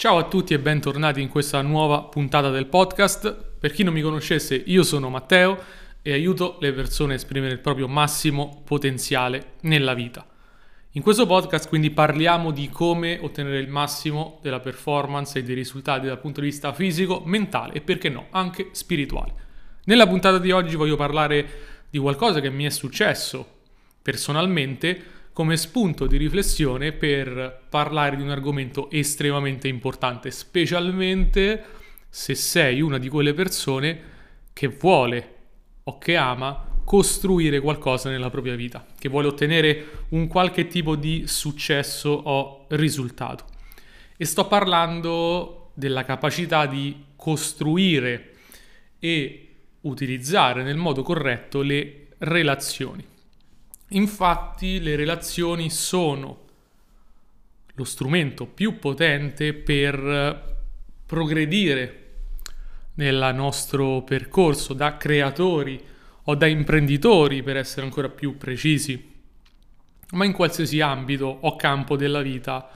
Ciao a tutti e bentornati in questa nuova puntata del podcast. Per chi non mi conoscesse, io sono Matteo e aiuto le persone a esprimere il proprio massimo potenziale nella vita. In questo podcast quindi parliamo di come ottenere il massimo della performance e dei risultati dal punto di vista fisico, mentale e perché no, anche spirituale. Nella puntata di oggi voglio parlare di qualcosa che mi è successo personalmente come spunto di riflessione per parlare di un argomento estremamente importante, specialmente se sei una di quelle persone che vuole o che ama costruire qualcosa nella propria vita, che vuole ottenere un qualche tipo di successo o risultato. E sto parlando della capacità di costruire e utilizzare nel modo corretto le relazioni. Infatti le relazioni sono lo strumento più potente per progredire nel nostro percorso da creatori o da imprenditori, per essere ancora più precisi, ma in qualsiasi ambito o campo della vita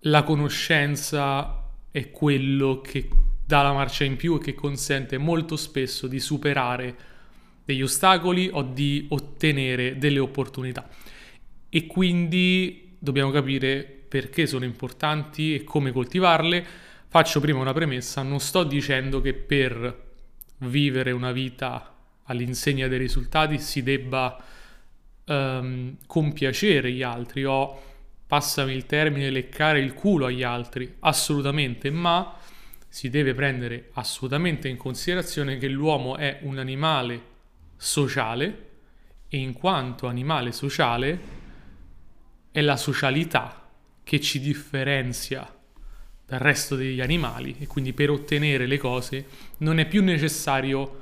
la conoscenza è quello che dà la marcia in più e che consente molto spesso di superare degli ostacoli o di ottenere delle opportunità. E quindi dobbiamo capire perché sono importanti e come coltivarle. Faccio prima una premessa, non sto dicendo che per vivere una vita all'insegna dei risultati si debba um, compiacere gli altri o, passami il termine, leccare il culo agli altri, assolutamente, ma si deve prendere assolutamente in considerazione che l'uomo è un animale sociale e in quanto animale sociale è la socialità che ci differenzia dal resto degli animali e quindi per ottenere le cose non è più necessario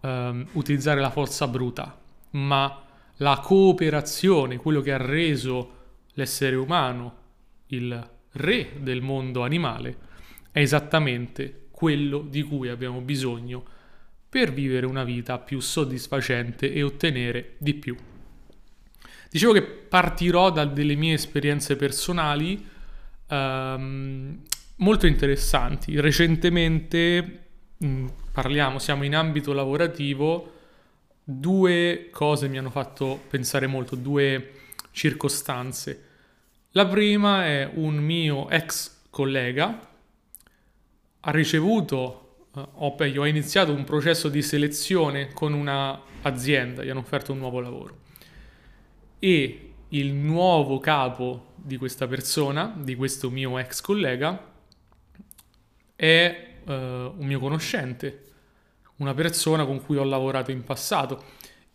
um, utilizzare la forza bruta, ma la cooperazione, quello che ha reso l'essere umano il re del mondo animale, è esattamente quello di cui abbiamo bisogno per vivere una vita più soddisfacente e ottenere di più. Dicevo che partirò da delle mie esperienze personali um, molto interessanti. Recentemente mm, parliamo, siamo in ambito lavorativo, due cose mi hanno fatto pensare molto, due circostanze. La prima è un mio ex collega, ha ricevuto o peggio, ho iniziato un processo di selezione con un'azienda, gli hanno offerto un nuovo lavoro. E il nuovo capo di questa persona, di questo mio ex collega, è uh, un mio conoscente, una persona con cui ho lavorato in passato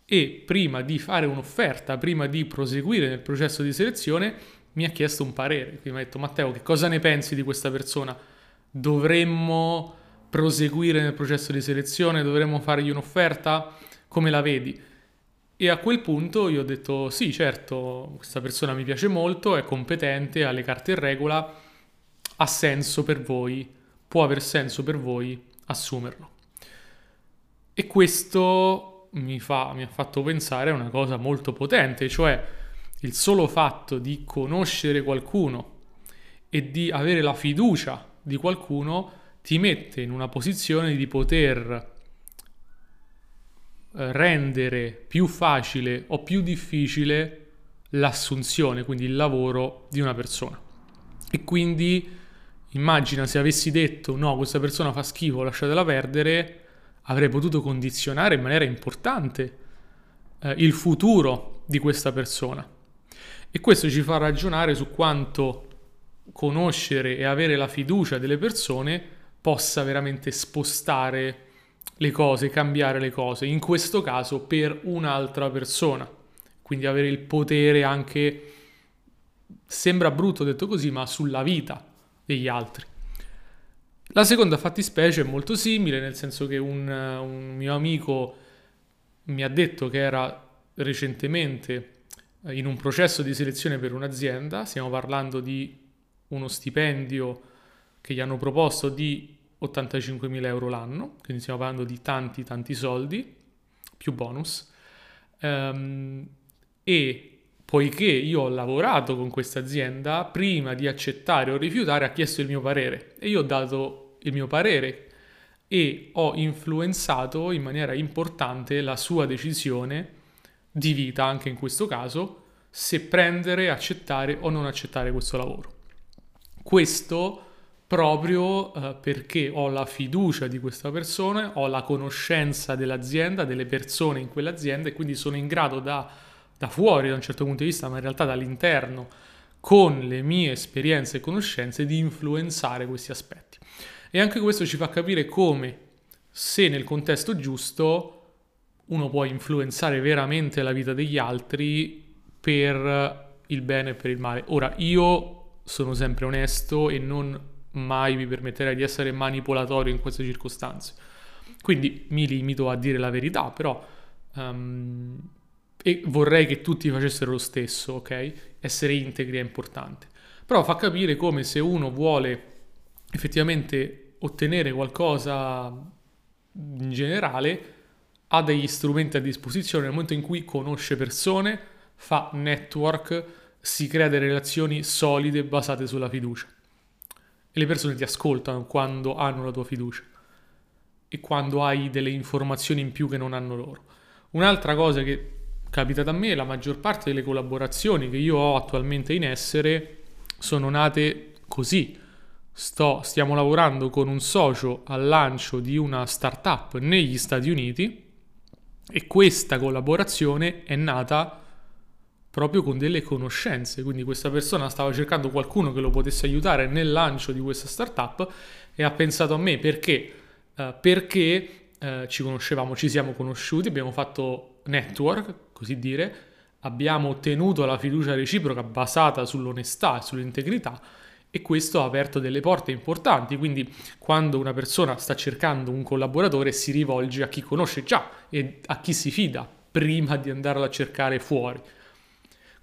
e prima di fare un'offerta, prima di proseguire nel processo di selezione, mi ha chiesto un parere. Quindi mi ha detto Matteo, che cosa ne pensi di questa persona? Dovremmo proseguire nel processo di selezione? Dovremmo fargli un'offerta? Come la vedi? E a quel punto io ho detto sì, certo, questa persona mi piace molto, è competente, ha le carte in regola, ha senso per voi, può aver senso per voi assumerlo. E questo mi, fa, mi ha fatto pensare a una cosa molto potente, cioè il solo fatto di conoscere qualcuno e di avere la fiducia di qualcuno ti mette in una posizione di poter eh, rendere più facile o più difficile l'assunzione, quindi il lavoro di una persona. E quindi immagina se avessi detto no, questa persona fa schifo, lasciatela perdere, avrei potuto condizionare in maniera importante eh, il futuro di questa persona. E questo ci fa ragionare su quanto conoscere e avere la fiducia delle persone possa veramente spostare le cose, cambiare le cose, in questo caso per un'altra persona. Quindi avere il potere anche, sembra brutto detto così, ma sulla vita degli altri. La seconda fattispecie è molto simile, nel senso che un, un mio amico mi ha detto che era recentemente in un processo di selezione per un'azienda, stiamo parlando di uno stipendio che gli hanno proposto di 85.000 euro l'anno, quindi stiamo parlando di tanti tanti soldi, più bonus, um, e poiché io ho lavorato con questa azienda, prima di accettare o rifiutare ha chiesto il mio parere e io ho dato il mio parere e ho influenzato in maniera importante la sua decisione di vita, anche in questo caso, se prendere, accettare o non accettare questo lavoro. Questo proprio eh, perché ho la fiducia di questa persona, ho la conoscenza dell'azienda, delle persone in quell'azienda e quindi sono in grado da, da fuori da un certo punto di vista, ma in realtà dall'interno, con le mie esperienze e conoscenze, di influenzare questi aspetti. E anche questo ci fa capire come, se nel contesto giusto, uno può influenzare veramente la vita degli altri per il bene e per il male. Ora, io sono sempre onesto e non mai mi permetterei di essere manipolatorio in queste circostanze. Quindi mi limito a dire la verità, però um, e vorrei che tutti facessero lo stesso, ok? Essere integri è importante. Però fa capire come se uno vuole effettivamente ottenere qualcosa in generale ha degli strumenti a disposizione nel momento in cui conosce persone, fa network, si crea delle relazioni solide basate sulla fiducia e le persone ti ascoltano quando hanno la tua fiducia e quando hai delle informazioni in più che non hanno loro. Un'altra cosa che capita da me, la maggior parte delle collaborazioni che io ho attualmente in essere sono nate così. Sto, stiamo lavorando con un socio al lancio di una startup negli Stati Uniti e questa collaborazione è nata proprio con delle conoscenze, quindi questa persona stava cercando qualcuno che lo potesse aiutare nel lancio di questa startup e ha pensato a me perché, uh, perché uh, ci conoscevamo, ci siamo conosciuti, abbiamo fatto network, così dire, abbiamo ottenuto la fiducia reciproca basata sull'onestà e sull'integrità e questo ha aperto delle porte importanti, quindi quando una persona sta cercando un collaboratore si rivolge a chi conosce già e a chi si fida prima di andarlo a cercare fuori.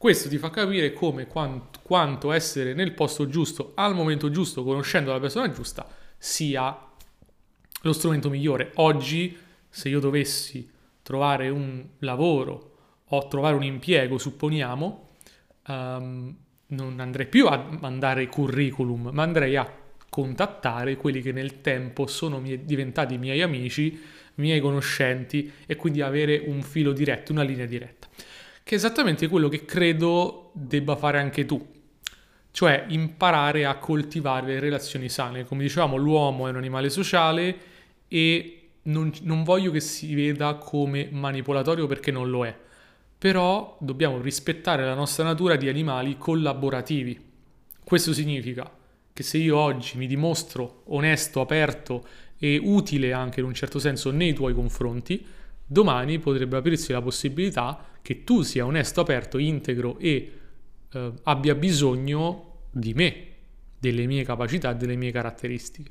Questo ti fa capire come quanto, quanto essere nel posto giusto al momento giusto, conoscendo la persona giusta, sia lo strumento migliore. Oggi, se io dovessi trovare un lavoro o trovare un impiego, supponiamo, um, non andrei più a mandare curriculum, ma andrei a contattare quelli che nel tempo sono mie, diventati miei amici, miei conoscenti e quindi avere un filo diretto, una linea diretta che è esattamente quello che credo debba fare anche tu, cioè imparare a coltivare relazioni sane. Come dicevamo, l'uomo è un animale sociale e non, non voglio che si veda come manipolatorio perché non lo è, però dobbiamo rispettare la nostra natura di animali collaborativi. Questo significa che se io oggi mi dimostro onesto, aperto e utile anche in un certo senso nei tuoi confronti, domani potrebbe aprirsi la possibilità che tu sia onesto, aperto, integro e eh, abbia bisogno di me, delle mie capacità, delle mie caratteristiche.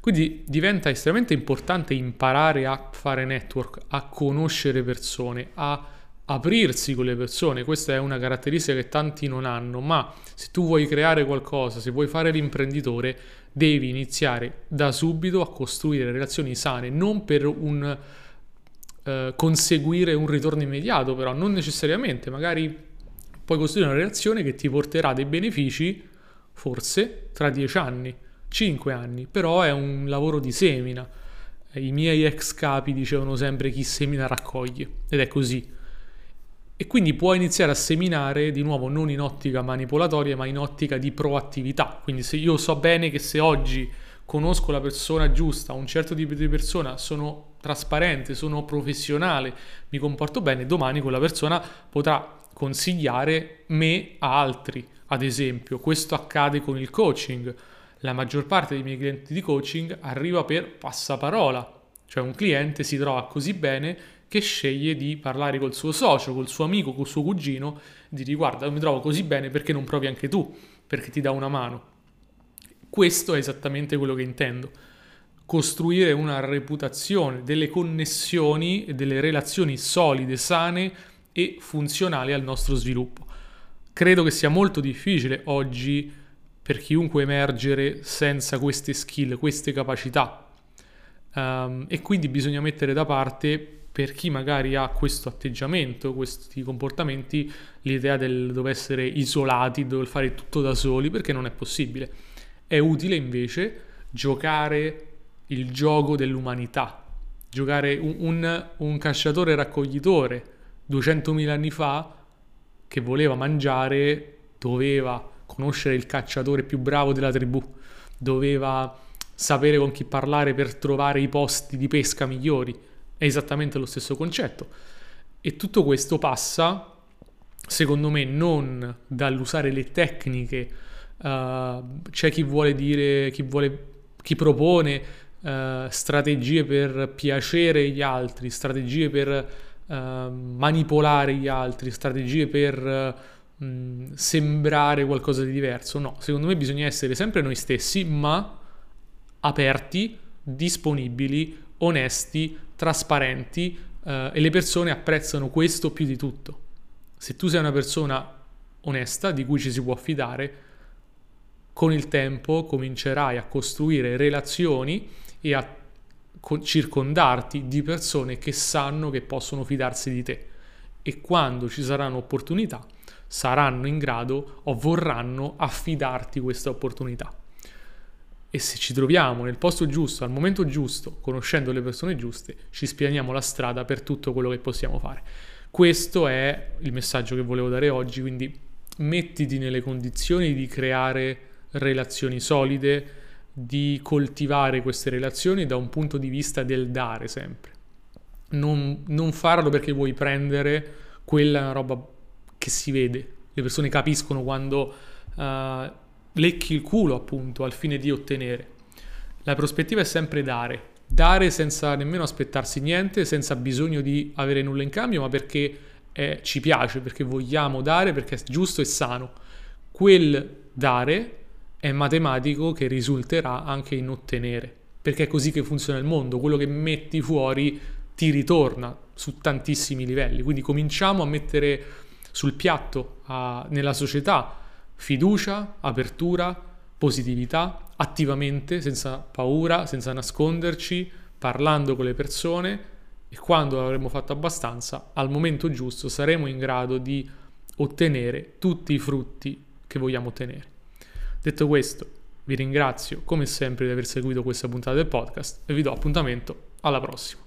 Quindi diventa estremamente importante imparare a fare network, a conoscere persone, a aprirsi con le persone. Questa è una caratteristica che tanti non hanno, ma se tu vuoi creare qualcosa, se vuoi fare l'imprenditore, devi iniziare da subito a costruire relazioni sane, non per un eh, conseguire un ritorno immediato, però non necessariamente, magari puoi costruire una relazione che ti porterà dei benefici forse tra dieci anni, cinque anni, però è un lavoro di semina. I miei ex capi dicevano sempre chi semina raccoglie ed è così. E quindi puoi iniziare a seminare di nuovo non in ottica manipolatoria, ma in ottica di proattività. Quindi se io so bene che se oggi conosco la persona giusta, un certo tipo di persona, sono trasparente, sono professionale, mi comporto bene, domani quella persona potrà consigliare me a altri. Ad esempio, questo accade con il coaching. La maggior parte dei miei clienti di coaching arriva per passaparola, cioè un cliente si trova così bene che sceglie di parlare col suo socio, col suo amico, col suo cugino, di guarda mi trovo così bene perché non provi anche tu, perché ti dà una mano. Questo è esattamente quello che intendo. Costruire una reputazione, delle connessioni e delle relazioni solide, sane e funzionali al nostro sviluppo. Credo che sia molto difficile oggi per chiunque emergere senza queste skill, queste capacità. Um, e quindi bisogna mettere da parte per chi magari ha questo atteggiamento, questi comportamenti, l'idea del dover essere isolati, dover fare tutto da soli, perché non è possibile. È utile invece giocare il gioco dell'umanità, giocare un, un, un cacciatore raccoglitore 200.000 anni fa che voleva mangiare doveva conoscere il cacciatore più bravo della tribù, doveva sapere con chi parlare per trovare i posti di pesca migliori. È esattamente lo stesso concetto. E tutto questo passa, secondo me, non dall'usare le tecniche. Uh, c'è chi vuole dire, chi, vuole, chi propone uh, strategie per piacere gli altri, strategie per uh, manipolare gli altri, strategie per mh, sembrare qualcosa di diverso. No, secondo me bisogna essere sempre noi stessi, ma aperti, disponibili, onesti, trasparenti eh, e le persone apprezzano questo più di tutto. Se tu sei una persona onesta di cui ci si può fidare, con il tempo comincerai a costruire relazioni e a circondarti di persone che sanno che possono fidarsi di te e quando ci saranno opportunità saranno in grado o vorranno affidarti questa opportunità. E se ci troviamo nel posto giusto, al momento giusto, conoscendo le persone giuste, ci spianiamo la strada per tutto quello che possiamo fare. Questo è il messaggio che volevo dare oggi, quindi mettiti nelle condizioni di creare relazioni solide, di coltivare queste relazioni da un punto di vista del dare sempre. Non, non farlo perché vuoi prendere quella roba che si vede. Le persone capiscono quando uh, lecchi il culo, appunto, al fine di ottenere. La prospettiva è sempre dare. Dare senza nemmeno aspettarsi niente, senza bisogno di avere nulla in cambio, ma perché è, ci piace, perché vogliamo dare, perché è giusto e sano. Quel dare è matematico che risulterà anche in ottenere, perché è così che funziona il mondo. Quello che metti fuori ti ritorna su tantissimi livelli. Quindi cominciamo a mettere sul piatto a, nella società fiducia, apertura, positività, attivamente, senza paura, senza nasconderci, parlando con le persone e quando avremo fatto abbastanza, al momento giusto saremo in grado di ottenere tutti i frutti che vogliamo ottenere. Detto questo, vi ringrazio come sempre di aver seguito questa puntata del podcast e vi do appuntamento alla prossima.